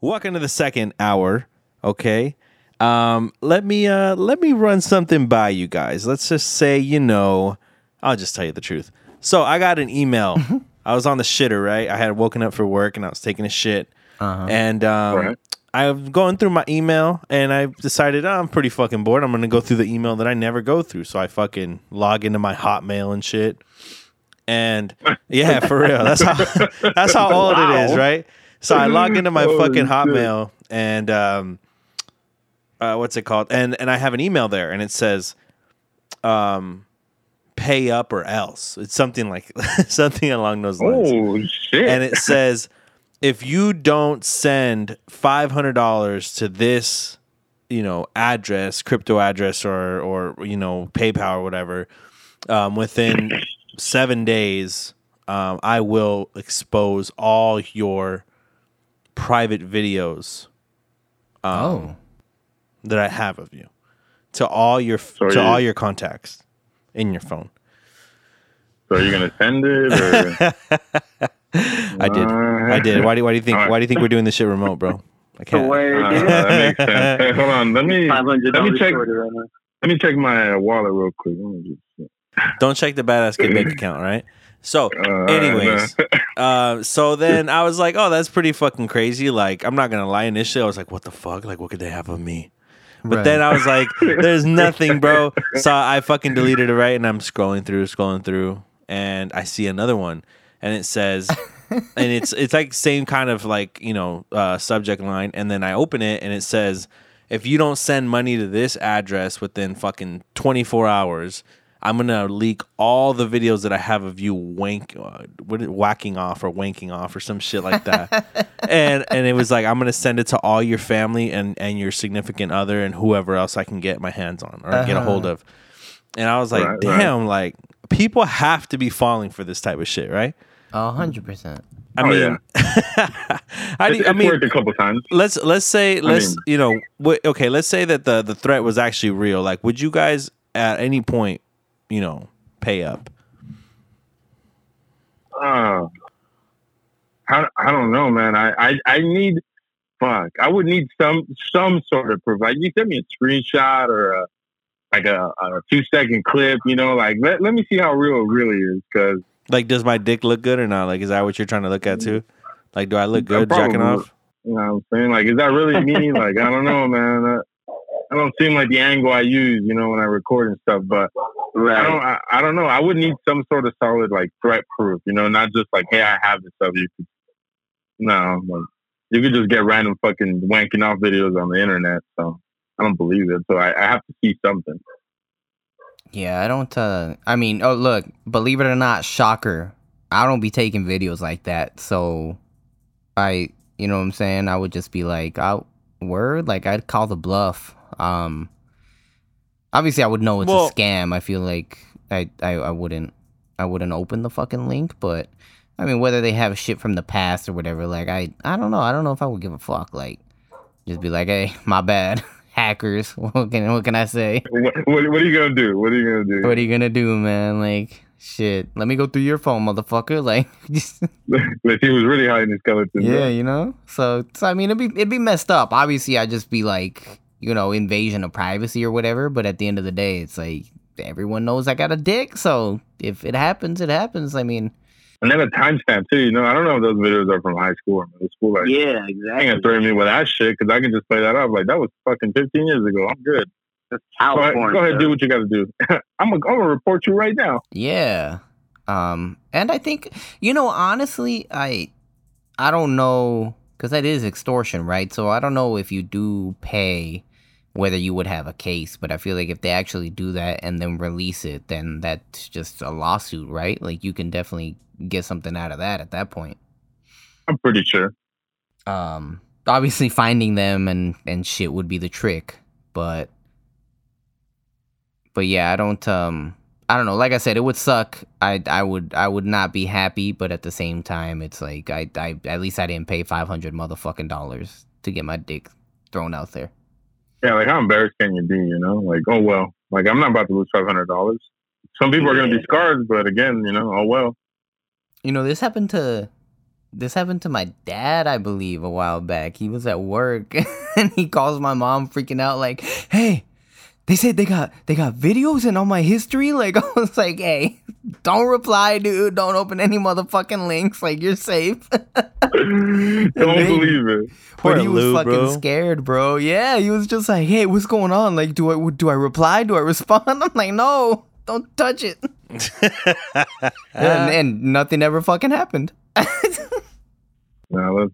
welcome to the second hour. Okay. Um, let me uh let me run something by you guys. Let's just say, you know, I'll just tell you the truth. So I got an email. I was on the shitter, right? I had woken up for work and I was taking a shit. And um Right. I'm going through my email and I decided oh, I'm pretty fucking bored. I'm gonna go through the email that I never go through. So I fucking log into my Hotmail and shit. And yeah, for real. That's how that's how old it is, right? So I log into my Holy fucking shit. Hotmail and um uh what's it called? And and I have an email there and it says um pay up or else. It's something like something along those lines Oh shit! and it says if you don't send five hundred dollars to this, you know, address, crypto address, or or you know, PayPal or whatever, um, within seven days, um, I will expose all your private videos um, oh. that I have of you to all your So to you- all your contacts in your phone. so are you gonna send it? Or? I did. I did. Why do why do you think Alright. why do you think we're doing this shit remote, bro? I can't. way Uh, that makes sense. Hey, hold on. Let me let me check. right let me check my uh, wallet real quick. Let me Don't check the badass kid bank account, right? So, uh, anyways, uh, so then I was like, oh, that's pretty fucking crazy. Like, I'm not gonna lie. Initially, I was like, what the fuck? Like, what could they have of me? But Right. then I was like, there's nothing, bro. So I fucking deleted it, right? And I'm scrolling through, scrolling through, and I see another one, and it says, and it's it's like same kind of like you know uh, subject line, and then I open it, and it says, if you don't send money to this address within fucking 24 hours. I'm gonna leak all the videos that I have of you wank, uh, what is- whacking off or wanking off or some shit like that. and and it was like I'm gonna send it to all your family and and your significant other and whoever else I can get my hands on or get a hold of. And I was like, Right, right. damn, like people have to be falling for this type of shit, right? A hundred percent. I Oh, mean, I, it's, I mean, worked a couple times. let's let's say let's mean- you know wh- okay let's say that the the threat was actually real like would you guys at any point you know pay up Uh, I, I don't know, man. I, I, I need, fuck, I would need some some sort of proof. Like you send me a screenshot or a, like a, a two second clip, you know, like let, let me see how real it really is. Cause like does my dick look good or not like is that what you're trying to look at too like do i look good jacking probably. off you know what I'm saying? Like, is that really me? like, I don't know, man. Uh, I don't seem like the angle I use, you know, when I record and stuff, but I don't, I, I don't know. I would need some sort of solid like threat proof, you know, not just like, hey, I have this of you. could, No, like, you could just get random fucking wanking off videos on the internet. So I don't believe it. So I, I have to see something. Yeah, I don't. uh I mean, oh look, believe it or not, shocker. I don't be taking videos like that. So, I, you know what I'm saying? I would just be like, "I word," like I'd call the bluff. Um, obviously, I would know it's Well- a scam. I feel like I, I, I wouldn't, I wouldn't open the fucking link. But I mean, whether they have shit from the past or whatever, like I, I don't know. I don't know if I would give a fuck. Like, just be like, "Hey, my bad." Hackers, what can what can I say? What, what, what are you gonna do? What are you gonna do? What are you gonna do, man? Like, shit. Let me go through your phone, motherfucker. Like, just, Let's see who's really hiding the skeleton. yeah, you know. So, so I mean, it'd be it'd be messed up. Obviously, I'd just be like, you know, invasion of privacy or whatever. But at the end of the day, it's like everyone knows I got a dick. So if it happens, it happens. I mean, And then a timestamp too. You know, I don't know if those videos are from high school or middle school. Like, Yeah, I ain't gonna exactly. threaten me with that shit because I can just play that up. Like that was fucking 15 years ago. I'm good. That's Go ahead, go ahead do what you got to do. I'm gonna, I'm gonna report you right now. yeah. Um, and I think you know, honestly, I I don't know because that is extortion, right? So I don't know if you do pay whether you would have a case, but I feel like if they actually do that and then release it, then that's just a lawsuit, right? Like you can definitely get something out of that at that point. I'm pretty sure. Um, obviously finding them and and shit would be the trick, but but yeah, I don't um I don't know. Like I said, it would suck. I I would I would not be happy, but at the same time, it's like I I at least I didn't pay five hundred motherfucking dollars to get my dick thrown out there. Yeah, like how embarrassed can you be? You know, like oh well. Like I'm not about to lose five hundred dollars. Some people are gonna be Yeah. scarred, but again, you know, oh well. You know, this happened to this happened to my dad, I believe, a while back. He was at work and he calls my mom freaking out like, "Hey, they said they got they got videos and all my history." Like I was like, "Hey, don't reply, dude. Don't open any motherfucking links. Like you're safe." Don't believe it. Poor but he was Lou, fucking bro. scared, bro. Yeah, he was just like, "Hey, what's going on? Like, do I do I reply? Do I respond?" I'm like, "No, don't touch it." and, and nothing ever fucking happened. No, that's,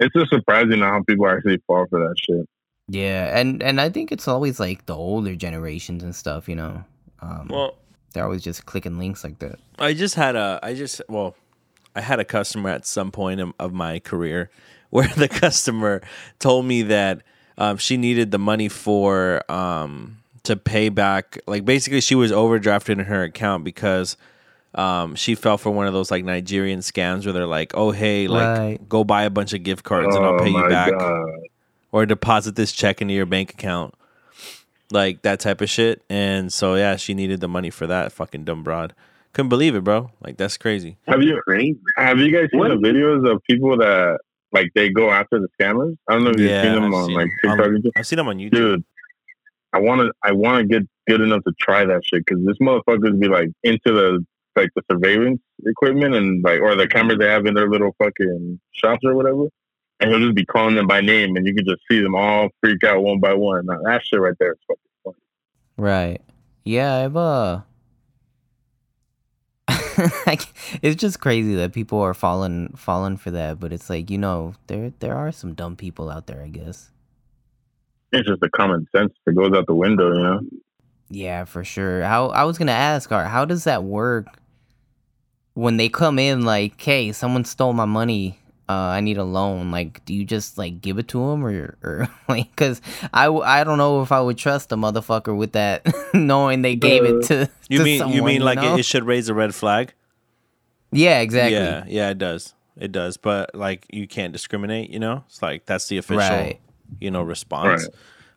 it's just surprising how people actually fall for that shit. Yeah, and and I think it's always like the older generations and stuff, you know. Um, well, they're always just clicking links like that. I just had a, I just, well, I had a customer at some point of, of my career where the customer told me that um, she needed the money for, um, to pay back. Like basically, she was overdrafted in her account because um, she fell for one of those like Nigerian scams where they're like, oh, hey, like Right. go buy a bunch of gift cards and I'll Oh pay you back. God. Or deposit this check into your bank account. Like that type of shit. And so yeah, she needed the money for that fucking dumb broad. Couldn't believe it, bro. Like that's crazy. Have you have you guys seen What? the videos of people that like they go after the scammers? I don't know if Yeah, you've seen them I've on seen like them. TikTok. Um, and shit. I've seen them on YouTube. Dude, I want to I want to get good enough to try that shit because this motherfuckers be like into the like the surveillance equipment and like or the cameras they have in their little fucking shops or whatever. And he'll just be calling them by name, and you can just see them all freak out one by one. Now, that shit right there is fucking funny. Right. Yeah, I've uh it's just crazy that people are falling falling for that, but it's like, you know, there there are some dumb people out there, I guess. It's just the common sense that goes out the window, you know. Yeah, for sure. How I was gonna ask, Art, how does that work when they come in like, hey, someone stole my money, uh, I need a loan. Like, do you just like give it to them or or like? Because I w- I don't know if I would trust a motherfucker with that, knowing they gave it to. You to mean you someone, mean like it, it should raise a red flag? Yeah, exactly. Yeah, yeah, it does. It does. But like you can't discriminate, you know? It's like that's the official Right. you know, response. Right.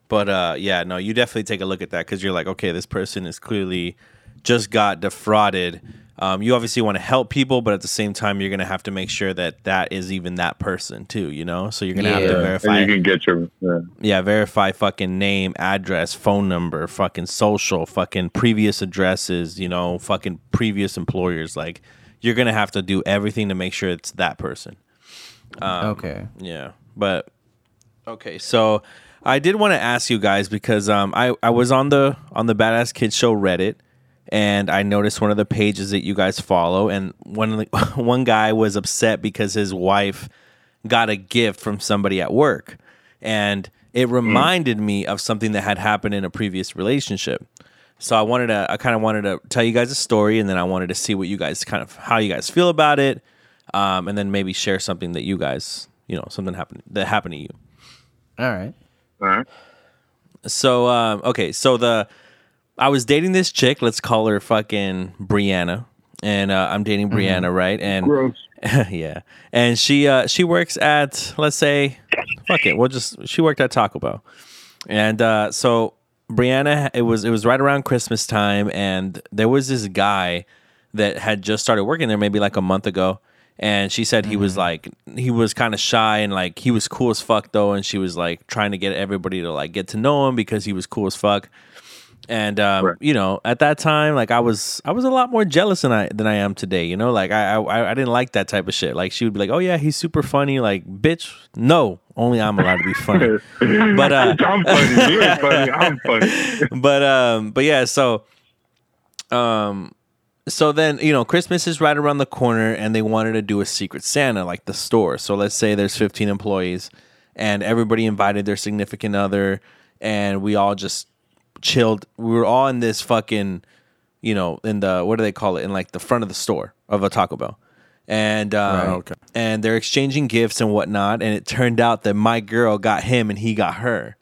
But uh yeah, no, you definitely take a look at that because you're like, okay, this person is clearly just got defrauded. Um, you obviously want to help people, but at the same time, you're gonna have to make sure that that is even that person too. You know, so you're gonna have to Yeah. And verify. you can get your yeah. Yeah, verify fucking name, address, phone number, fucking social, fucking previous addresses, you know, fucking previous employers. Like, you're gonna have to do everything to make sure it's that person. Um, Okay. Yeah, but okay. So I did want to ask you guys because um, I I was on the on the Badass Kids Show Reddit, and I noticed one of the pages that you guys follow, and one one guy was upset because his wife got a gift from somebody at work, and it reminded me of something that had happened in a previous relationship. So I wanted to, I kind of wanted to tell you guys a story, and then I wanted to see what you guys kind of how you guys feel about it, um, and then maybe share something that you guys, you know, something happened that happened to you. All right. All right. So um, okay, so the I was dating this chick. Let's call her fucking Brianna, and uh, I'm dating Brianna, right? And Gross. yeah, and she uh, she works at let's say, fuck it, we'll just she worked at Taco Bell, and uh, so Brianna, it was it was right around Christmas time, and there was this guy that had just started working there maybe like a month ago. And she said he was like he was kind of shy and like he was cool as fuck though, and she was like trying to get everybody to like get to know him because he was cool as fuck. And um, Right. you know, at that time, like I was, I was a lot more jealous than I than I am today. You know, like I, I, I didn't like that type of shit. Like she would be like, "Oh yeah, he's super funny." Like, bitch, no, only I'm allowed to be funny. But, uh, I'm funny. You ain't funny. I'm funny. but um, but yeah, so um, so then you know, Christmas is right around the corner, and they wanted to do a secret Santa, like the store. So let's say there's 15 employees, and everybody invited their significant other, and we all just chilled. We were all in this fucking, you know, in the what do they call it? In like the front of the store of a Taco Bell. And um, Right. Okay. and they're exchanging gifts and whatnot, and it turned out that my girl got him and he got her.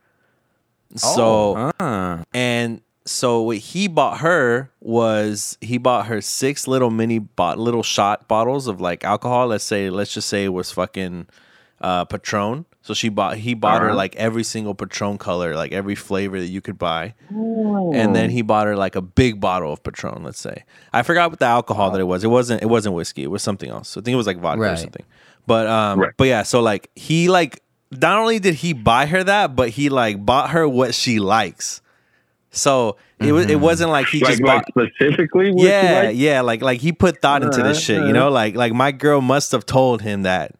So Ah. and so what he bought her was he bought her six little mini bot little shot bottles of like alcohol. Let's say let's just say it was fucking uh Patron. So she bought he bought her Uh-huh. like every single Patron color, like every flavor that you could buy. And then he bought her like a big bottle of Patron, let's say. I forgot what the alcohol that it was. It wasn't it wasn't whiskey, it was something else. I think it was like vodka or something. But um, Right. but yeah, so like he like not only did he buy her that, but he like bought her what she likes. So it was it Mhm. wasn't like he like, just like bought. specifically, what Yeah, like? yeah, like like he put thought into this shit, you know, like like my girl must have told him that,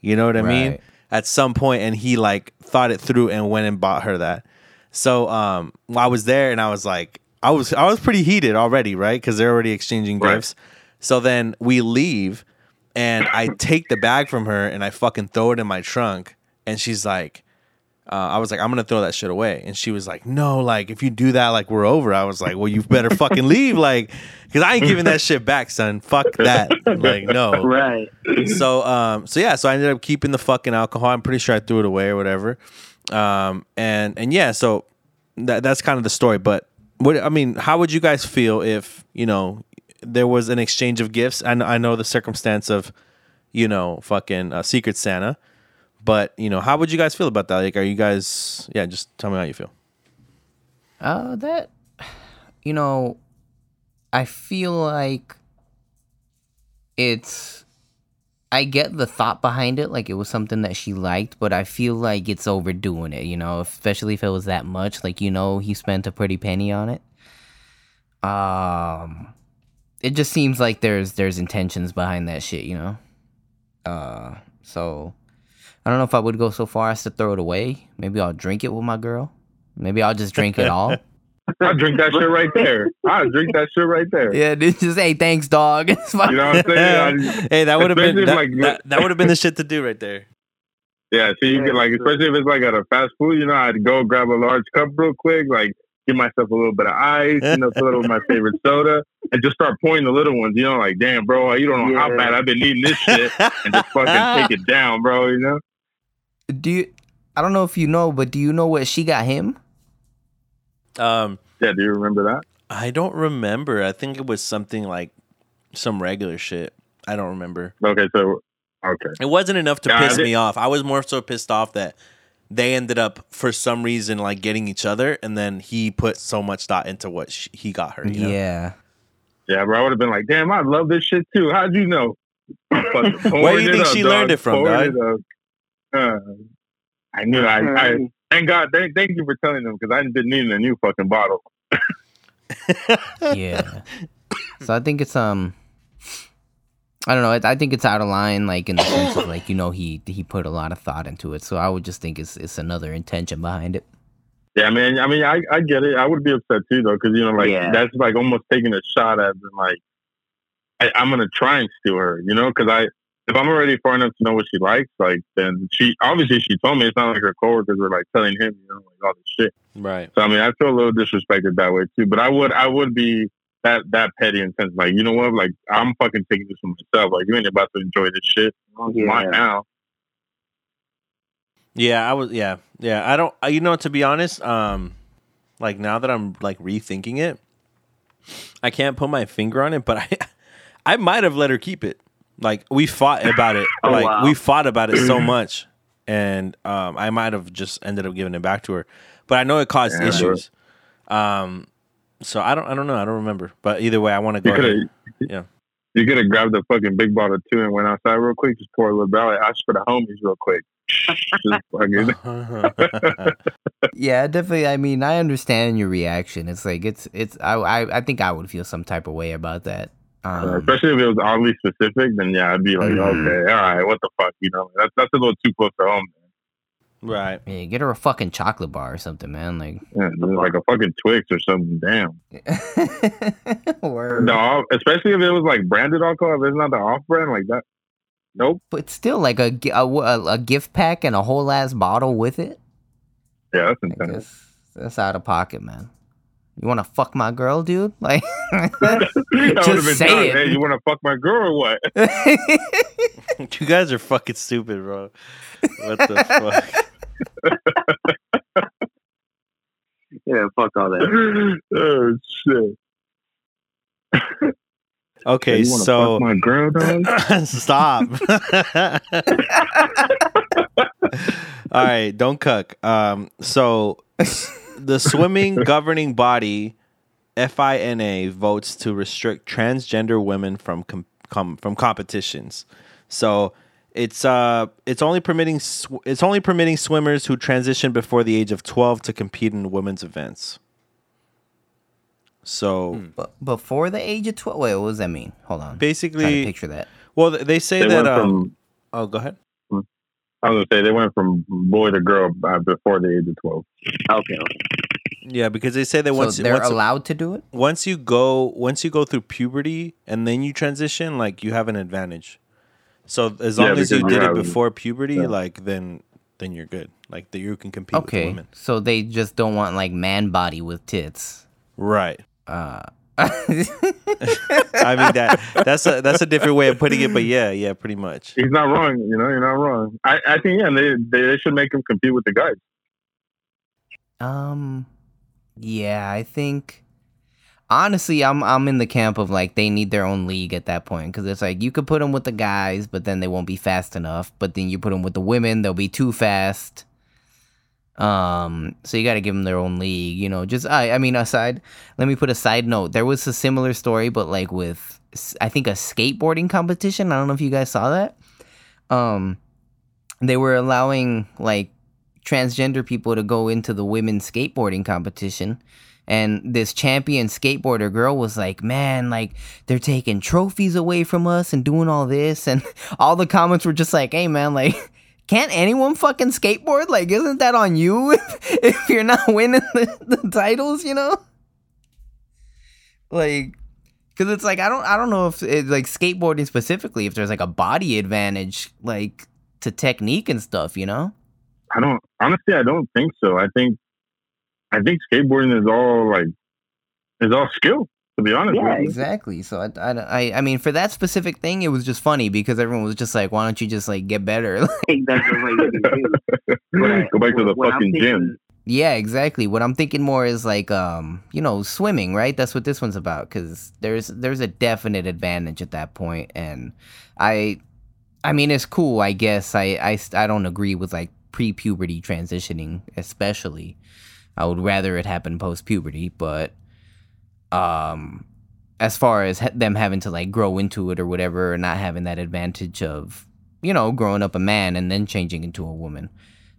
you know what I mean, Right. At some point, and he like thought it through and went and bought her that. So um, I was there and I was like, I was I was pretty heated already, right? Because they're already exchanging Right. gifts. So then we leave, and I take the bag from her and I fucking throw it in my trunk, and she's like. Uh, I was like, I'm gonna throw that shit away, and she was like, No, like if you do that, like we're over. I was like, Well, you better fucking leave, like, because I ain't giving that shit back, son. Fuck that, like no. Right. So um, so yeah, so I ended up keeping the fucking alcohol. I'm pretty sure I threw it away or whatever. Um, and and yeah, so that that's kind of the story. But what I mean, how would you guys feel if you know there was an exchange of gifts? I know, I know the circumstance of you know fucking uh, Secret Santa, but you know how would you guys feel about that? Like, are you guys? Yeah, just tell me how you feel. Uh, that, you know, I feel like it's. I get the thought behind it, like it was something that she liked, but I feel like it's overdoing it, you know, especially if it was that much. Like, you know, he spent a pretty penny on it. Um, it just seems like there's there's intentions behind that shit, you know. Uh, so I don't know if I would go so far as to throw it away. Maybe I'll drink it with my girl. Maybe I'll just drink it all. I'll drink that shit right there. I'll drink that shit right there. Yeah, dude, just hey, thanks, dog. You know what I'm saying? I- hey, that would have been that, like- that, that would have been the shit to do right there. Yeah, so you Yeah, get like, sure. especially if it's like at a fast food, you know, I'd go grab a large cup real quick, like give myself a little bit of ice, you know, fill it with my favorite soda, and just start pouring the little ones. You know, like damn, bro, you don't know how bad I've been eating this shit, and just fucking take it down, bro. You know? Do you? I don't know if you know, but do you know what she got him? Um, Yeah, do you remember that? I don't remember. I think it was something like some regular shit. I don't remember. Okay, so okay, It wasn't enough to Yeah, piss me off. I was more so pissed off that they ended up for some reason like getting each other, and then he put so much thought into what sh he got her. You know? Yeah. yeah, bro, I would have been like, damn, I love this shit too. How'd you know? Where do you think up, she dog, learned it from, pouring dog? it up. Uh, I knew. I, I thank God. Thank, thank you for telling them because I've been needing a new fucking bottle. Yeah. so I think it's um. I don't know. I, I think it's out of line, like in the sense of like you know he he put a lot of thought into it. So I would just think it's it's another intention behind it. Yeah, man. I mean, I, I get it. I would be upset too, though, because you know, like Yeah. that's like almost taking a shot at and like I, I'm gonna try and steal her, you know, because I if I'm already far enough to know what she likes, like then she obviously she told me it's not like her coworkers were like telling him, you know, like all this shit. Right. So I mean, I feel a little disrespected that way too. But I would I would be that that petty and sense like you know what, like I'm fucking taking this for myself. Like you ain't about to enjoy this shit. It's Yeah. mine now. Yeah, I was. Yeah, yeah. I don't. uh, You know, to be honest, um, like now that I'm like rethinking it, I can't put my finger on it, but I, I might have let her keep it. Like we fought about it. Oh, like wow. we fought about it so much, and um, I might have just ended up giving it back to her. But I know it caused Yeah. issues. Um, so I don't. I don't know. I don't remember. But either way, I want to go. You could ahead. have Yeah. You could have grabbed the fucking big bottle too and went outside real quick, just pour a little bit. out, Ask for the homies real quick. Yeah, definitely. I mean, I understand your reaction. It's like it's it's. I I, I think I would feel some type of way about that. Uh, Um, especially if it was oddly specific, then yeah, I'd be like, Mhm. okay, all right, what the fuck, you know? That's that's a little too close to home. Man. Right. yeah, get her a fucking chocolate bar or something, man. Like, Yeah, like a fucking Twix or something. Damn. Word. The especially if it was like branded alcohol, if it's not the off-brand like that. Nope. but still, like a, a a a gift pack and a whole ass bottle with it. Yeah, that's intense. guess that's out of pocket, man. You want to fuck my girl, dude? Like, just say done. it. Hey, you want to fuck my girl or what? You guys are fucking stupid, bro. What the fuck? Yeah, fuck all that. oh shit. Okay, you so fuck my girl, dog? Stop. All right, don't cuck. Um, so the swimming governing body FINA votes to restrict transgender women from com- com- from competitions. So It's uh, it's only permitting sw- it's only permitting swimmers who transition before the age of twelve to compete in women's events. So But before the age of twelve, wait, what does that mean? Hold on. Trying to basically, picture that. well, they say They that. Um, from oh, go ahead. I was gonna say they went from boy to girl uh, before the age of twelve. Okay. Yeah, because they say that once so they're once, allowed to do it. once you go once you go through puberty and then you transition, like you have an advantage. So as Yeah, long as you did it before puberty, yeah. like then then you're good. Like that you can compete with Okay, women. so they just don't want like man body with tits. Right. Uh, I mean that that's a that's a different way of putting it, but yeah, yeah, pretty much. He's not wrong. You know, you're not wrong. I, I think yeah, they, they they should make him compete with the guys. um, yeah, I think. Honestly, I'm I'm in the camp of like they need their own league at that point because it's like you could put them with the guys, but then they won't be fast enough. But then you put them with the women, they'll be too fast. Um, so you got to give them their own league, you know. Just I, I mean, aside, let me put a side note. There was a similar story, but like with I think a skateboarding competition. I don't know if you guys saw that. Um, they were allowing like transgender people to go into the women's skateboarding competition. And this champion skateboarder girl was like, man, like they're taking trophies away from us and doing all this. And all the comments were just like, hey, man, like, can't anyone fucking skateboard? Like, isn't that on you if, if you're not winning the, the titles, you know? Like, cause it's like I don't I don't know if it, like skateboarding specifically if there's like a body advantage like to technique and stuff, you know? I don't honestly. I don't think so. I think I think skateboarding is all like is all skill. To be honest, Yeah, with you. Exactly. So I, I, I, I mean, for that specific thing, it was just funny because everyone was just like, "Why don't you just like get better?" think that's the way you do. Go back to the what fucking thinking- gym. yeah, exactly. What I'm thinking more is like, um, you know, swimming, right? That's what this one's about because there's there's a definite advantage at that point, and I, I mean, it's cool, I guess. I, I, I don't agree with like pre-puberty transitioning, especially. I would rather it happen post-puberty, but um as far as ha- them having to like grow into it or whatever or not having that advantage of you know growing up a man and then changing into a woman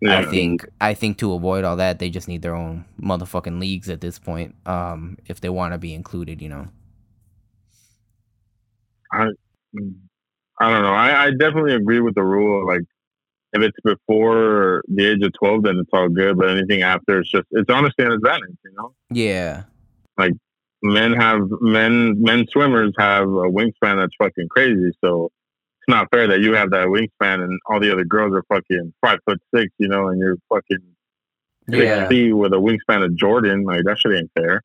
Yeah. i think i think to avoid all that they just need their own motherfucking leagues at this point um if they want to be included you know I I don't know. I, I definitely agree with the rule. Like, if it's before the age of twelve, then it's all good. But anything after, it's just it's honestly an advantage. You know, yeah men have men men swimmers have a wingspan that's fucking crazy. So it's not fair that you have that wingspan and all the other girls are fucking five foot six. You know, and you're fucking six yeah feet with a wingspan of Jordan. Like that shit ain't fair.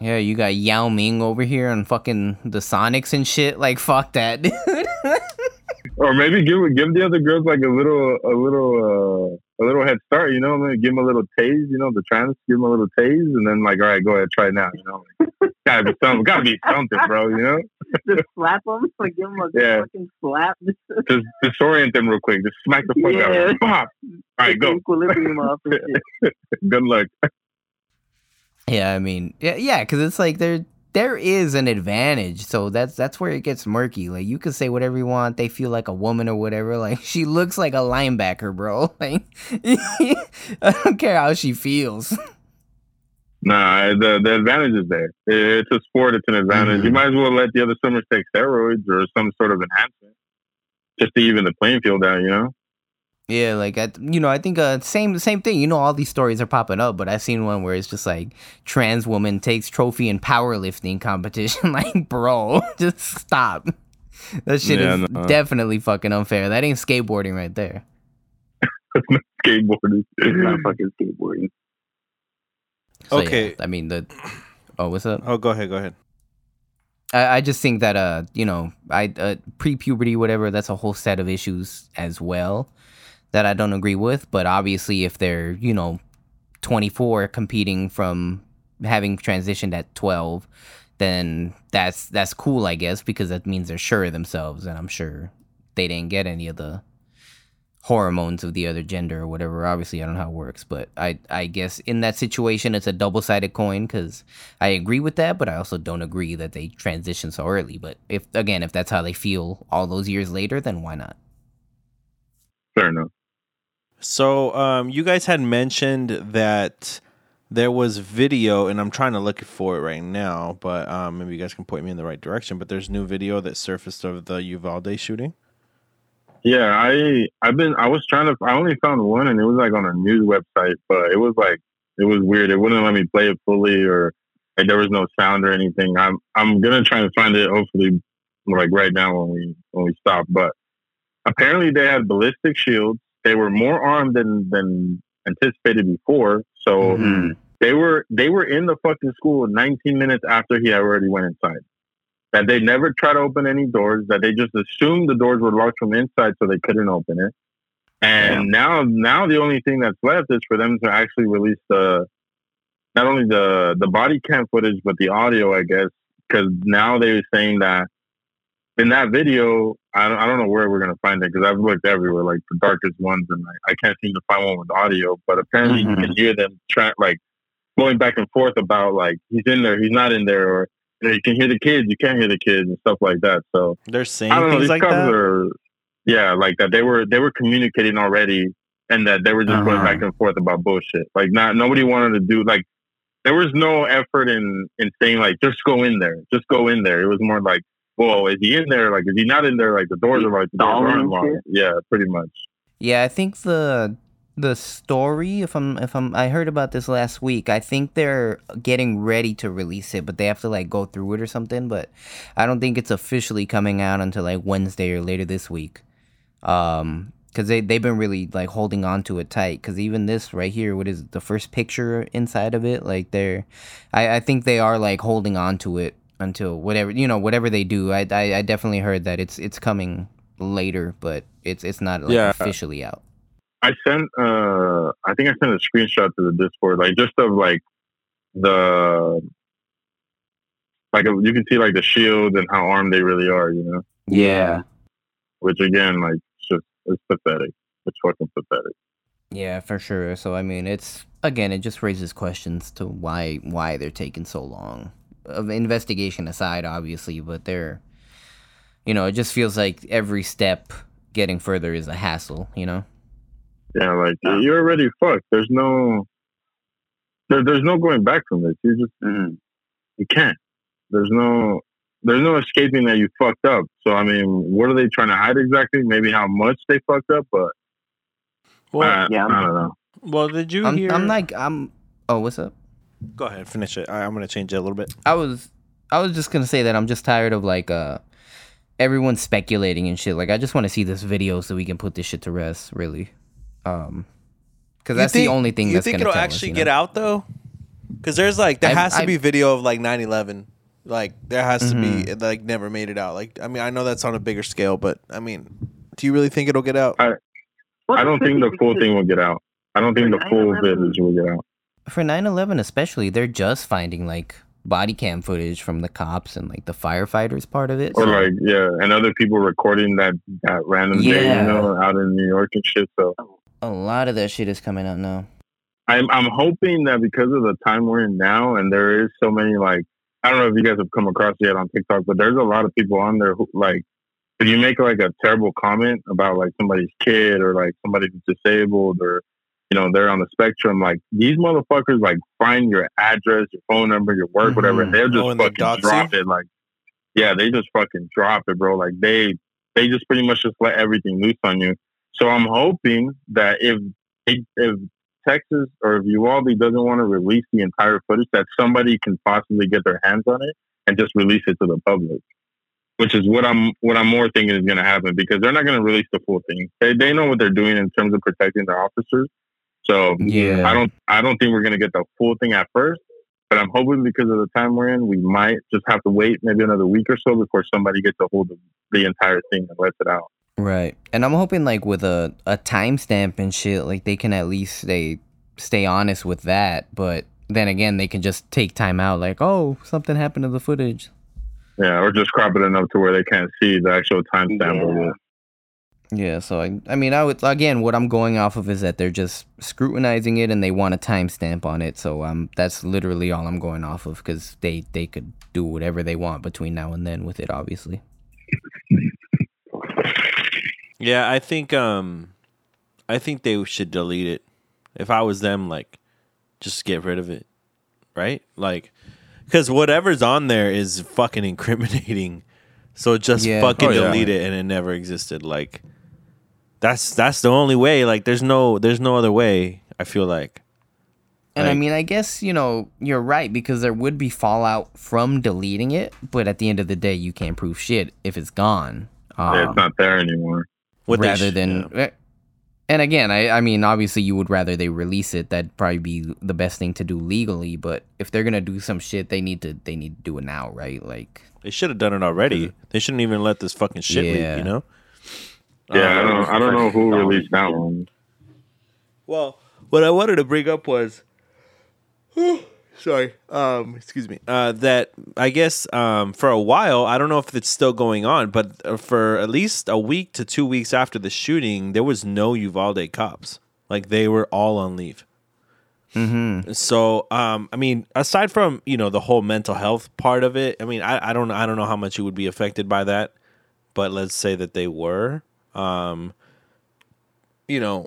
yeah you got yao ming over here and fucking the sonics and shit like fuck that dude Or maybe give give the other girls like a little a little uh, a little head start, you know. Maybe give them a little tase, you know, the trans, give them a little tase, and then like, all right, go ahead, try it now, you know. Like, gotta be something, gotta be something, bro, you know. Just slap them, like give them a Yeah. fucking slap. Just disorient them real quick, just smack the fuck out. of Yeah. them. Pop. All right, go. Equilibrium off. Good luck. Yeah, I mean, yeah, yeah, because it's like there there is an advantage, so that's that's where it gets murky. Like you can say whatever you want, they feel like a woman or whatever. Like she looks like a linebacker, bro. Like I don't care how she feels. Nah, the the advantage is there. It's a sport. It's an advantage. Mhm. You might as well let the other swimmers take steroids or some sort of enhancement, just to even the playing field out. You know. Yeah, like I, you know, I think uh, same the same thing. You know, all these stories are popping up, but I've seen one where it's just like trans woman takes trophy in powerlifting competition. like, bro, just stop. That shit Yeah, is no. definitely fucking unfair. That ain't skateboarding right there. skateboarding. It's not fucking skateboarding. So, yeah, Okay. I mean the. Oh, what's up? Oh, go ahead, go ahead. I, I just think that uh, you know, I uh, pre-puberty, whatever. That's a whole set of issues as well that I don't agree with. But obviously, if they're you know, 24 competing from having transitioned at 12, then that's that's cool, I guess, because that means they're sure of themselves, and I'm sure they didn't get any of the hormones of the other gender or whatever. Obviously, I don't know how it works, but I I guess in that situation, it's a double sided coin because I agree with that, but I also don't agree that they transition so early. But if again, if that's how they feel all those years later, then why not? fair enough. So, um, you guys had mentioned that there was video, and I'm trying to look for it right now, but um, maybe you guys can point me in the right direction. But there's new video that surfaced of the Uvalde shooting. Yeah, I I've been I was trying to I only found one and it was like on a news website, but it was like it was weird. It wouldn't let me play it fully or like there was no sound or anything. I'm I'm gonna try and find it hopefully like right now when we when we stop. But apparently they had ballistic shields. They were more armed than than anticipated before. So Mhm. they were they were in the fucking school 19 minutes after he already went inside. That they never tried to open any doors. That they just assumed the doors were locked from inside, so they couldn't open it. And now, now the only thing that's left is for them to actually release the not only the the body cam footage but the audio, I guess, because now they're saying that in that video, I don't, I don't know where we're gonna find it because I've looked everywhere, like the darkest ones, and I, I can't seem to find one with audio. But apparently, Mhm. you can hear them trying like going back and forth about like he's in there, he's not in there, or you, know, you can hear the kids, you can't hear the kids, and stuff like that. So They're saying I don't know. These like that. are, yeah, like that. They were they were communicating already, and that they were just going Uh-huh. back and forth about bullshit. Like not nobody wanted to do like there was no effort in in saying like just go in there, just go in there. It was more like, well, is he in there? Like is he not in there? Like the doors are like the doors aren't locked. Yeah, pretty much. Yeah, I think the the story, if I'm if I'm I heard about this last week. I think they're getting ready to release it, but they have to like go through it or something, but I don't think it's officially coming out until like Wednesday or later this week. Um cuz they they've been really like holding on to it tight cuz even this right here what is it, the first picture inside of it like they're I I think they are like holding on to it until whatever, you know, whatever they do. I I, I definitely heard that it's it's coming later, but it's it's not like Yeah. officially out. I sent uh I think I sent a screenshot to the Discord, like just of like the like you can see like the shield and how armed they really are, you know. Yeah. Which again, like it's just it's pathetic. It's fucking pathetic. Yeah, for sure. So I mean, it's again, it just raises questions to why why they're taking so long. Of investigation aside, obviously, but they're, you know, it just feels like every step getting further is a hassle. You know. Yeah, like you're already fucked. There's no there, there's no going back from this. You just Mhm. you can't. There's no there's no escaping that you fucked up. So I mean, what are they trying to hide exactly? Maybe how much they fucked up, but Well, I, yeah. I don't know. well, did you I'm, hear? I'm like I'm. Oh, what's up? Go ahead, finish it. I, I'm gonna change it a little bit. I was I was just gonna say that I'm just tired of like uh everyone speculating and shit. Like I just want to see this video so we can put this shit to rest. Really, um, because that's the only thing You that's think gonna it'll actually us, you get know? out though? Because there's like there I've- has to I've- be video of like 9/11. Like there has to be Mhm. it, like never made it out. Like I mean I know that's on a bigger scale, but I mean, do you really think it'll get out? Well, I don't think the full thing will get out. I don't think the full 9/11 footage will get out. For 9/11 especially, they're just finding like body cam footage from the cops and like the firefighters part of it. Or so- like yeah, and other people recording that that random day, you know, out in New York and shit. So a lot of that shit is coming out now. I'm I'm hoping that because of the time we're in now, and there is so many like I don't know if you guys have come across yet on TikTok, but there's a lot of people on there who like if you make like a terrible comment about like somebody's kid or like somebody's disabled or you know they're on the spectrum, like these motherfuckers like find your address, your phone number, your work, whatever, they'll just Oh, fucking drop you? it. Like yeah, they just fucking drop it, bro. Like they they just pretty much just let everything loose on you. So I'm hoping that if if Texas or if Uvalde doesn't want to release the entire footage, that somebody can possibly get their hands on it and just release it to the public. Which is what I'm what I'm more thinking is going to happen because they're not going to release the full thing. They they know what they're doing in terms of protecting their officers. So Yeah. I don't I don't think we're going to get the full thing at first. But I'm hoping because of the time we're in, we might just have to wait maybe another week or so before somebody gets a hold of the entire thing and lets it out. Right. And I'm hoping like with a a timestamp and shit, like they can at least stay stay honest with that. But then again, they can just take time out, like, oh, something happened to the footage. Yeah, or just crop it enough to where they can't see the actual timestamp Yeah. It. Yeah, so I, I mean, I would again, what I'm going off of is that they're just scrutinizing it and they want a timestamp on it. So um, that's literally all I'm going off of because they they could do whatever they want between now and then with it, obviously. Yeah, I think um I think they should delete it. If I was them, like, just get rid of it, right? Like, because whatever's on there is fucking incriminating. So just Yeah. fucking Oh, yeah. delete it, and it never existed. Like, that's that's the only way. Like, there's no there's no other way. I feel like. And I mean, I guess, you know, you're right because there would be fallout from deleting it, but at the end of the day, you can't prove shit if it's gone. Um, Yeah, it's not there anymore. What rather sh- than. yeah. eh, And again, I, I mean, obviously, you would rather they release it. That'd probably be the best thing to do legally. But if they're gonna do some shit, they need to they need to do it now, right? Like, They should have done it already. They shouldn't even let this fucking shit Yeah. leak. You know. Yeah, I Um, don't I don't know who released that one. Well, what I wanted to bring up was, sorry, um, excuse me, uh, that I guess um, for a while, I don't know if it's still going on, but uh, for at least a week to two weeks after the shooting, there was no Uvalde cops. Like they were all on leave. mm-hmm. So, um, I mean, aside from you know the whole mental health part of it, I mean, I, I don't I don't know how much you would be affected by that, but let's say that they were. Um, you know,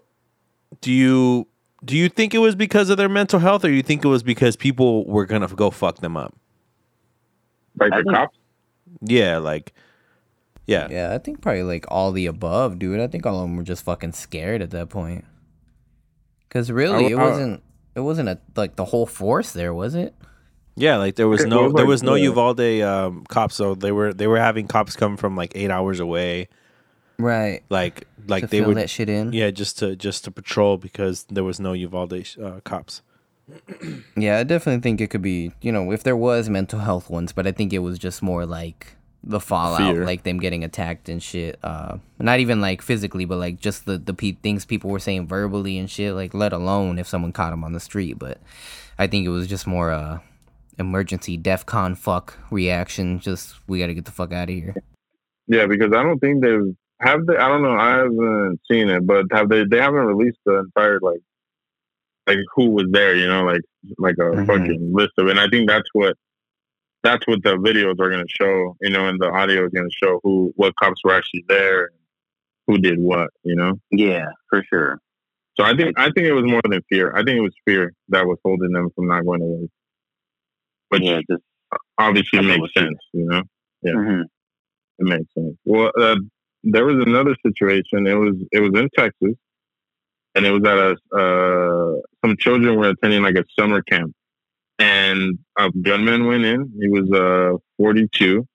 do you do you think it was because of their mental health, or you think it was because people were gonna go fuck them up? Like the cops? Yeah, like, yeah, yeah, I think probably like all the above, dude. I think all of them were just fucking scared at that point. Cause really, I- it I- wasn't it wasn't a like the whole force there, was it? yeah. Like there was no well, there like, was no uh, Uvalde um, cops, so they were they were having cops come from like eight hours away, Right. like like to they fill would that shit in. Yeah, just to just to patrol because there was no Uvalde uh, cops. Yeah, I definitely think it could be, you know, if there was mental health ones, but I think it was just more like the fallout, Fear. like them getting attacked and shit. Uh, not even like physically, but like just the the pe- things people were saying verbally and shit. Like, let alone if someone caught them on the street. But I think it was just more uh emergency DEF CON fuck reaction. Just we got to get the fuck out of here. Yeah, because I don't think they've have they I don't know, I haven't seen it, but have they they haven't released the entire like like who was there, you know, like like a Mhm. fucking list of and I think that's what that's what the videos are gonna show, you know, and the audio is gonna show who what cops were actually there who did what, you know? Yeah, for sure. So I think I think it was more than fear. I think it was fear that was holding them from not going away. Which yeah, just obviously makes sense, you know? Yeah. mhm. It makes sense. Well, uh, there was another situation. It was it was in Texas, and it was at a uh, some children were attending like a summer camp, and a gunman went in. He was uh 42,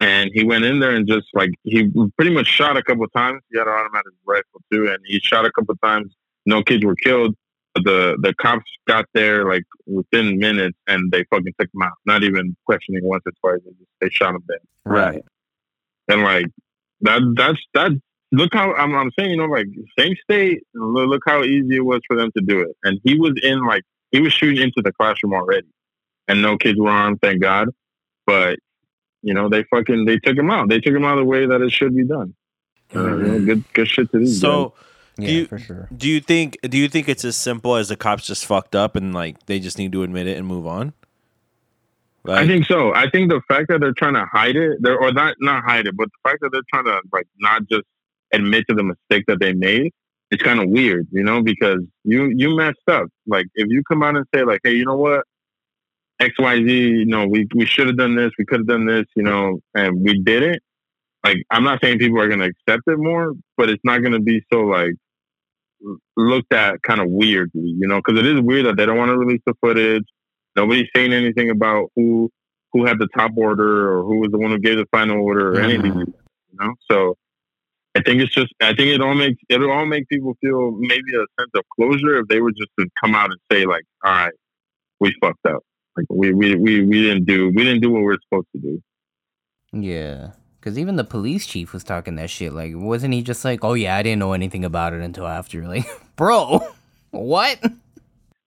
and he went in there and just like he pretty much shot a couple times. He had an automatic rifle too, and he shot a couple times. No kids were killed. But the the cops got there like within minutes, and they fucking took him out. Not even questioning once or twice. They, just, they shot him dead. Right. And like that, that's that. Look how I'm, I'm saying, you know, like same state. Look, look how easy it was for them to do it. And he was in like he was shooting into the classroom already, and no kids were armed, thank God. But you know, they fucking they took him out. They took him out the way that it should be done. Uh, you know, good good shit to these. guys. So, Yeah, Do you- for sure. do you think do you think it's as simple as the cops just fucked up and like they just need to admit it and move on? I think so. I think the fact that they're trying to hide it, they're, or not not hide it, but the fact that they're trying to like not just admit to the mistake that they made, it's kind of weird, you know, because you you messed up. Like if you come out and say like, hey, you know what, X Y Z, you know, we we should have done this, we could have done this, you know, and we didn't. Like I'm not saying people are going to accept it more, but it's not going to be so like looked at kind of weirdly, you know, because it is weird that they don't want to release the footage. Nobody's saying anything about who who had the top order or who was the one who gave the final order or anything, mm-hmm. like that, you know. So I think it's just I think it all makes it'll all make people feel maybe a sense of closure if they were just to come out and say like, all right, we fucked up. Like we we, we, we didn't do we didn't do what we're supposed to do. Yeah. Because even the police chief was talking that shit. Like, wasn't he just like, oh, yeah, I didn't know anything about it until after? Like, bro, what?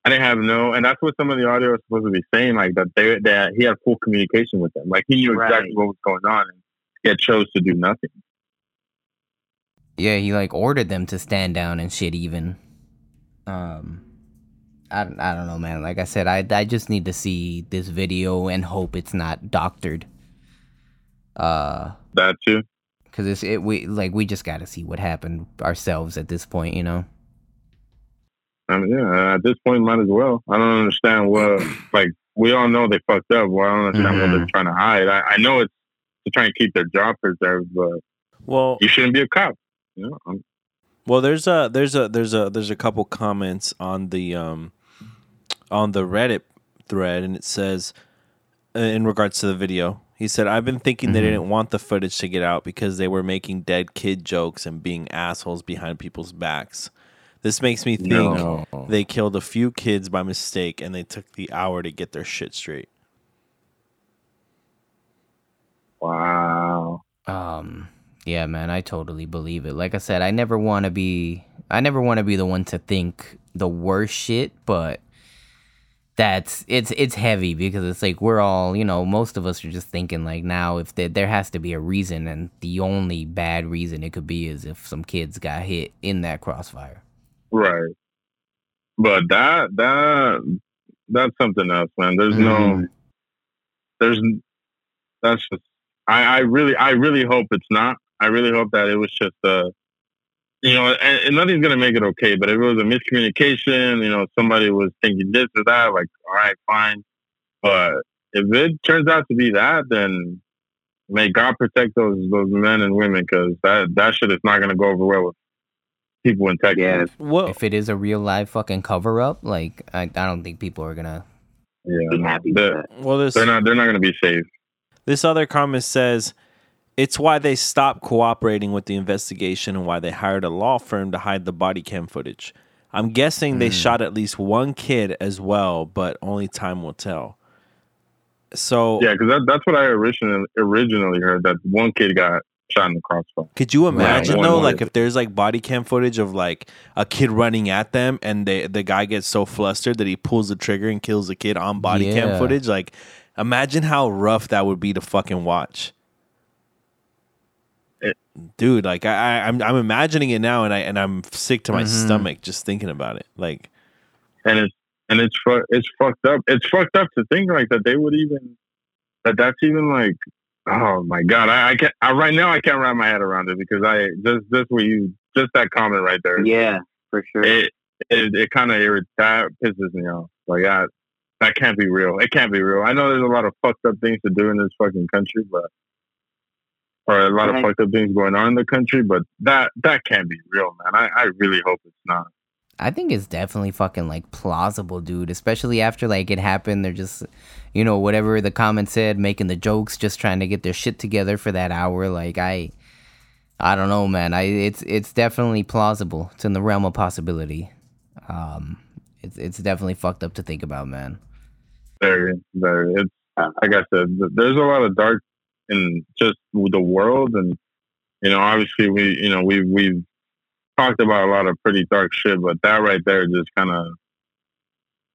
I didn't have no, and that's what some of the audio is supposed to be saying, like that they that he had full communication with them, like he knew exactly Right. what was going on, and yet chose to do nothing. Yeah, he like ordered them to stand down and shit. Even, um, I don't- I don't know, man. Like I said, I I just need to see this video and hope it's not doctored. Uh, That too. because it's it we like we just got to see what happened ourselves at this point, you know. I mean, yeah, at this point, might as well. I don't understand what, like, we all know they fucked up. Well, I don't understand what they're trying to hide. I, I know it's to try and keep their job preserved, but Well, you shouldn't be a cop. You know, Well, there's a there's a there's a there's a couple comments on the um on the Reddit thread, and it says uh, in regards to the video, he said, "I've been thinking they Mhm. didn't want the footage to get out because they were making dead kid jokes and being assholes behind people's backs. This makes me think No. they killed a few kids by mistake, and they took the hour to get their shit straight." wow. Um, yeah, man, I totally believe it. Like I said, I never want to be, I never want to be the one to think the worst shit, but that's it's it's heavy because it's like we're all, you know, most of us are just thinking like now if there there has to be a reason, and the only bad reason it could be is if some kids got hit in that crossfire. Right. But that, that, that's something else, man. There's no, Mhm. there's, that's just, I, I really, I really hope it's not. I really hope that it was just a, you know, and, and nothing's gonna make it okay. But if it was a miscommunication, you know, somebody was thinking this or that, like, all right, fine. But if it turns out to be that, then may God protect those those men and women because that that shit is not gonna go over well with people in Texas. Yeah. Well, If it is a real live fucking cover up, like I, I don't think people are gonna. Yeah, Be no, happy with that. well, this they're not they're not gonna be safe. This other comment says it's why they stopped cooperating with the investigation and why they hired a law firm to hide the body cam footage. I'm guessing they Hmm. shot at least one kid as well, but only time will tell. So, Yeah, because that, that's what I originally originally heard that one kid got shot in the crossfire. could you imagine One though, like if there's like body cam footage of like a kid running at them and they, the guy gets so flustered that he pulls the trigger and kills the kid on body Yeah. cam footage? Like, imagine how rough that would be to fucking watch. It- dude like I, I i'm i'm imagining it now and i and i'm sick to my Mhm. stomach just thinking about it like and it's and it's fu- it's fucked up. It's fucked up to think like that they would even that that's even like oh my god I, I can't I, right now I can't wrap my head around it because I just just what you just that comment right there. Yeah, for sure. it it, it kind of irritates that pisses me off. Like I, that can't be real. It can't be real. I know there's a lot of fucked up things to do in this fucking country but or a lot Right. of fucked up things going on in the country but that that can't be real man. I, I really hope it's not I think it's definitely fucking like plausible, dude. Especially after like it happened, they're just, you know, whatever the comment said, making the jokes, just trying to get their shit together for that hour. Like I, I don't know, man. I it's it's definitely plausible. It's in the realm of possibility. Um, it's it's definitely fucked up to think about, man. very, very. It's like I said, there's a lot of dark in just the world, and you know, obviously, we, you know, we we've talked about a lot of pretty dark shit, but that right there just kind of,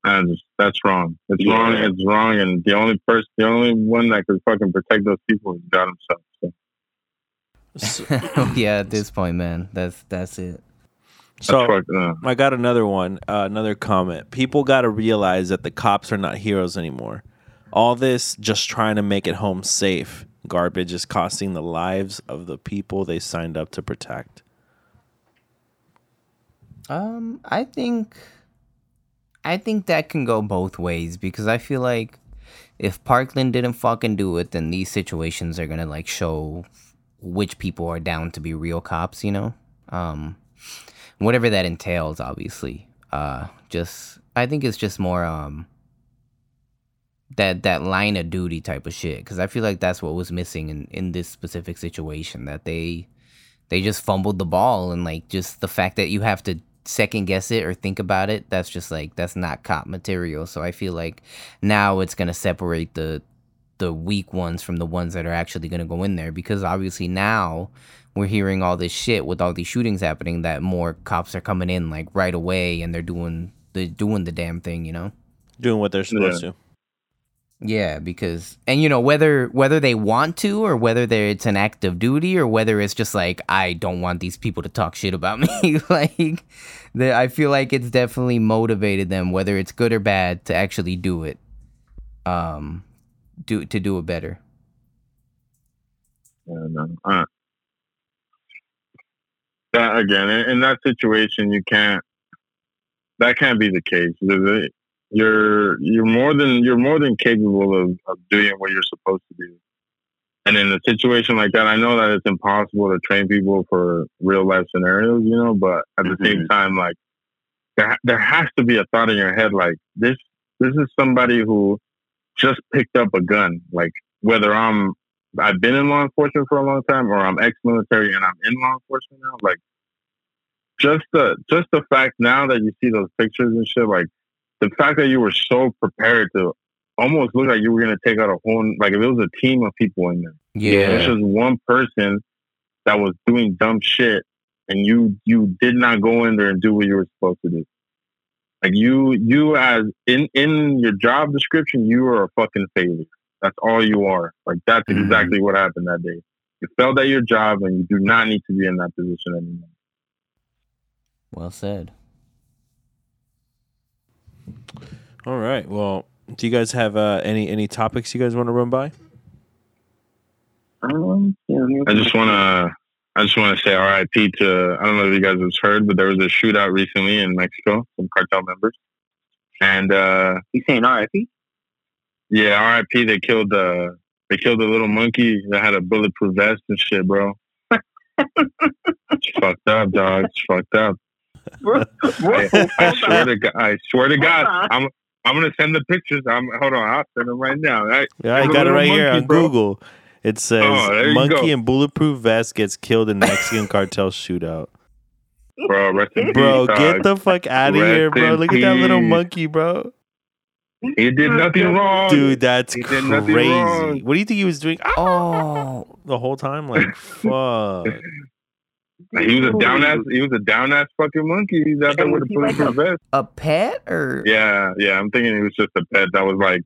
and that's wrong. It's Yeah. wrong. It's wrong, and the only person, the only one that could fucking protect those people is God Himself. So so, yeah, at this point, man, that's that's it. that's so fucked i got another one uh, another comment people got to realize that the cops are not heroes anymore all this just trying to make it home safe garbage is costing the lives of the people they signed up to protect Um, I think I think that can go both ways because I feel like if Parkland didn't fucking do it, then these situations are gonna like show which people are down to be real cops, you know? Um whatever that entails, obviously. Uh just I think it's just more um that that line of duty type of shit because I feel like that's what was missing in in this specific situation that they they just fumbled the ball and like just the fact that you have to second guess it or think about it that's just like that's not cop material. So i feel like now it's going to separate the the weak ones from the ones that are actually going to go in there. Because obviously now we're hearing all this shit with all these shootings happening that more cops are coming in like right away and they're doing they're doing the damn thing you know? Doing what they're supposed to yeah, because and you know whether whether they want to or whether it's an act of duty or whether it's just like I don't want these people to talk shit about me. like, the, I feel like it's definitely motivated them, whether it's good or bad, to actually do it. Um, do to do it better. Yeah, uh, uh, that again in, in that situation you can't that can't be the case you're you're more than you're more than capable of, of doing what you're supposed to do and in a situation like that i know that it's impossible to train people for real life scenarios you know but at the same mm-hmm. time like there, there has to be a thought in your head like this this is somebody who just picked up a gun like whether i'm I've been in law enforcement for a long time, or I'm ex-military and I'm in law enforcement now. Like, just the just the fact now that you see those pictures and shit, like the fact that you were so prepared to almost look like you were gonna take out a whole like if it was a team of people in there. Yeah. It's just one person that was doing dumb shit, and you you did not go in there and do what you were supposed to do. Like you you as in in your job description, you are a fucking failure. That's all you are. Like that's Mhm. exactly what happened that day. You failed at your job, and you do not need to be in that position anymore. Well said. All right. Well, do you guys have uh, any any topics you guys want to run by? Um, I just want to. I just want to say RIP to. I don't know if you guys have heard, but there was a shootout recently in Mexico, from cartel members, and uh, you saying RIP? yeah, RIP. They killed the. They killed the little monkey that had a bulletproof vest and shit, bro. it's fucked up, dog. It's fucked up. Bro, I, I swear to God. I swear to God, I'm I'm gonna send the pictures. I'm. Hold on. I'll send them right now. I, Yeah, I got it little right here on bro. Google. It says Oh, monkey in bulletproof vest gets killed in Mexican cartel shootout. bro, rest in Bro, peace, get dog. the fuck out of here, bro. in Look at that little monkey, bro. He did nothing wrong, Dude, that's He did crazy. wrong. What do you think he was doing ah, Oh, the whole time? Like, fuck. He was a down ass. He was a down ass fucking monkey. He's out there with a was he like bulletproof vest. a pet or? Yeah, yeah. I'm thinking it was just a pet that was like,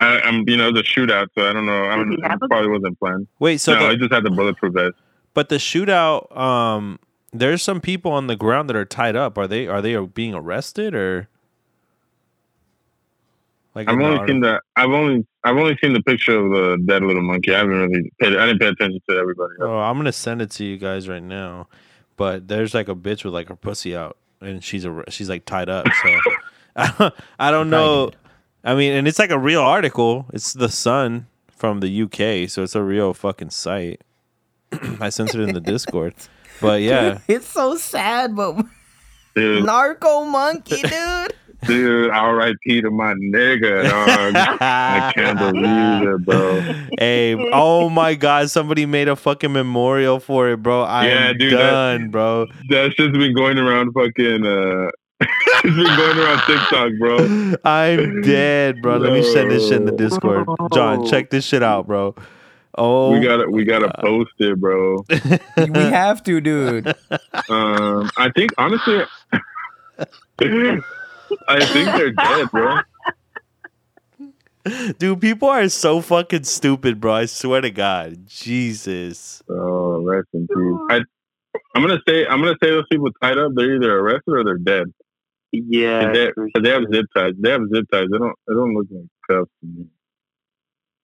I, I'm, you know, the shootout. So I don't know. I don't. he It probably wasn't planned. Wait, so no, the, he just had the bulletproof vest. but the shootout, um, there's some people on the ground that are tied up. Are they are they being arrested or? Like I've only seen the. I've only. I've only seen the picture of the dead little monkey. I haven't really paid. I didn't pay attention to everybody. else. Oh, I'm gonna send it to you guys right now. But there's like a bitch with like her pussy out, and she's a she's like tied up. So I don't, I don't know. I mean, and it's like a real article. It's the Sun from the UK, so it's a real fucking site. I sent it in the Discord. But yeah, It's so sad, but Dude, narco monkey, dude. Dude. R.I.P. to my nigga, dog. I can't believe it, bro. hey, oh my god, somebody made a fucking memorial for it, bro. I Yeah, am dude, that- done, bro. That's just been going around fucking. uh It's been going around TikTok, bro. I'm dead, bro. Let me send this shit in the Discord. John, check this shit out, bro. Oh, We gotta, we gotta post it, bro. we have to, dude. Um, I think honestly, I think they're dead, bro. dude, people are so fucking stupid, bro. I swear to God, Jesus. Oh, rest in peace. I, I'm gonna say, I'm gonna say those people tied up. They're either arrested or they're dead. Yeah, they, for they have zip ties. They have zip ties. They don't. They don't look like cuffs to me.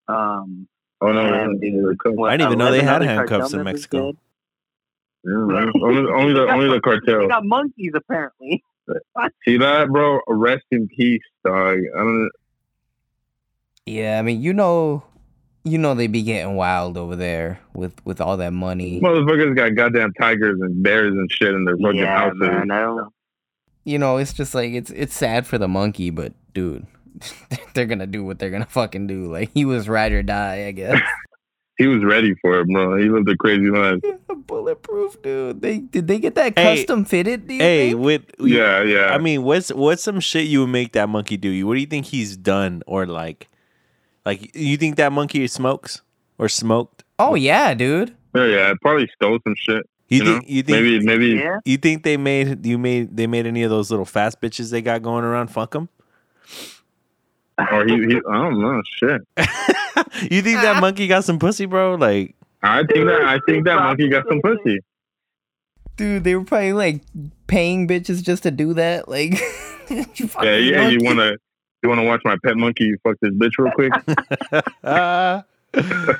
Um, Oh no, Damn, dude. what, I didn't even know they had handcuffs in Mexico. Yeah, only, only the only the cartel. They cartel. got monkeys apparently. See that, bro? Rest in peace, dog. I don't. Yeah, I mean, you know, you know they be getting wild over there with with all that money. Motherfuckers got goddamn tigers and bears and shit in their fucking Yeah, houses. man. I don't. You know, it's just like it's it's sad for the monkey, but dude, they're gonna do what they're gonna fucking do. Like he was ride or die, I guess. He was ready for it, bro. He lived a crazy life. Bulletproof, dude. They did they get that Hey, custom fitted? Do you Hey, think? with Yeah, yeah. I mean, what's what's some shit you would make that monkey do? You what do you think he's done or like, like you think that monkey smokes or smoked? Oh yeah, dude. Oh, yeah, yeah. Probably stole some shit. You, You, think know? you think maybe, maybe. Yeah. you think they made you made they made any of those little fast bitches they got going around? Fuck them. Or he, he. I don't know. Shit. you think that monkey got some pussy, bro? Like, I think that. I think that monkey got some pussy. Dude, they were probably like paying bitches just to do that. Like, you Yeah, fucking yeah. You wanna. You wanna watch my pet monkey fuck this bitch real quick? ah.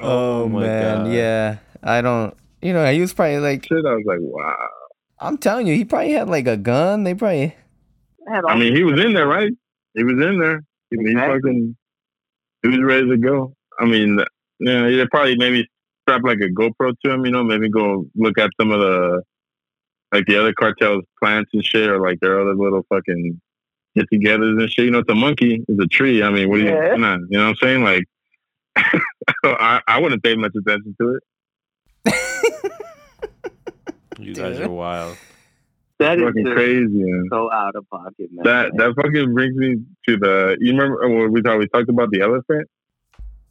Oh, my man, God. yeah. I don't. You know, he was probably like, shit. I was like, wow. I'm telling you, he probably had like a gun. They probably. Had I mean, he was in there, right? He was in there. He, he fucking, he was ready to go. I mean, yeah, he probably maybe strap like a GoPro to him. You know, maybe go look at some of the like the other cartels' plants and shit, or like their other little fucking get-togethers and shit. You know, it's a monkey, it's a tree. I mean, what are you, Yeah. come on, you know what I'm saying? Like, I, I wouldn't pay much attention to it. You guys are wild. That is fucking just crazy, so out of pocket, man. That that fucking brings me to the. You remember when we talked? We talked about the elephant.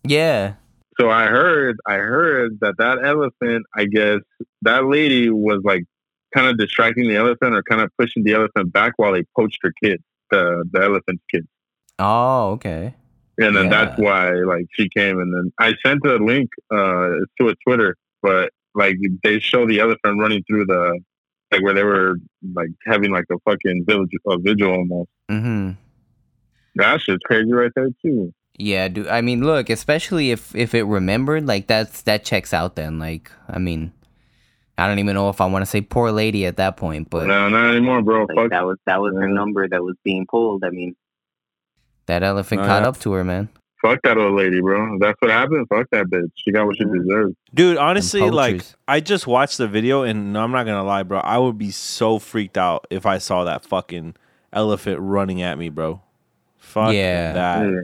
Yeah. So I heard, I heard that that elephant, I guess that lady was like kind of distracting the elephant or kind of pushing the elephant back while they poached her kid, the the elephant's kid, Oh, okay. and then Yeah. that's why like she came, and then I sent a link uh to a Twitter, but like they show the elephant running through the like where they were like having like a fucking village a vigil almost. Mm-hmm. That shit's crazy right there too. Yeah, dude. I mean, look, especially if if it remembered, like that's that checks out. Then, like, I mean, I don't even know if I want to say poor lady at that point, but no, not anymore, bro. Like, Fuck that was that was her number that was being pulled. I mean, that elephant caught yeah. up to her, man. Fuck that old lady, bro. If That's what happened. Fuck that bitch. She got what she deserved. Dude, honestly, like. I just watched the video and no, I'm not gonna lie, bro. I would be so freaked out if I saw that fucking elephant running at me, bro. Fuck Yeah. that. Yeah.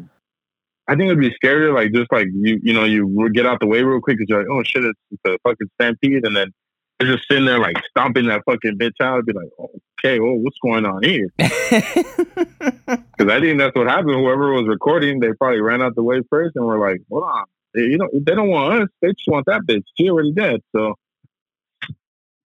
I think it'd be scarier, like just like you, you know, you get out the way real quick because you're like, oh shit, it's, it's a fucking stampede, and then they're just sitting there like stomping that fucking bitch out. I'd be like, oh, okay, well, what's going on here? Because I think that's what happened. Whoever was recording, they probably ran out the way first and were like, hold on, They- you know, they don't want us. They just want that bitch. She already dead. So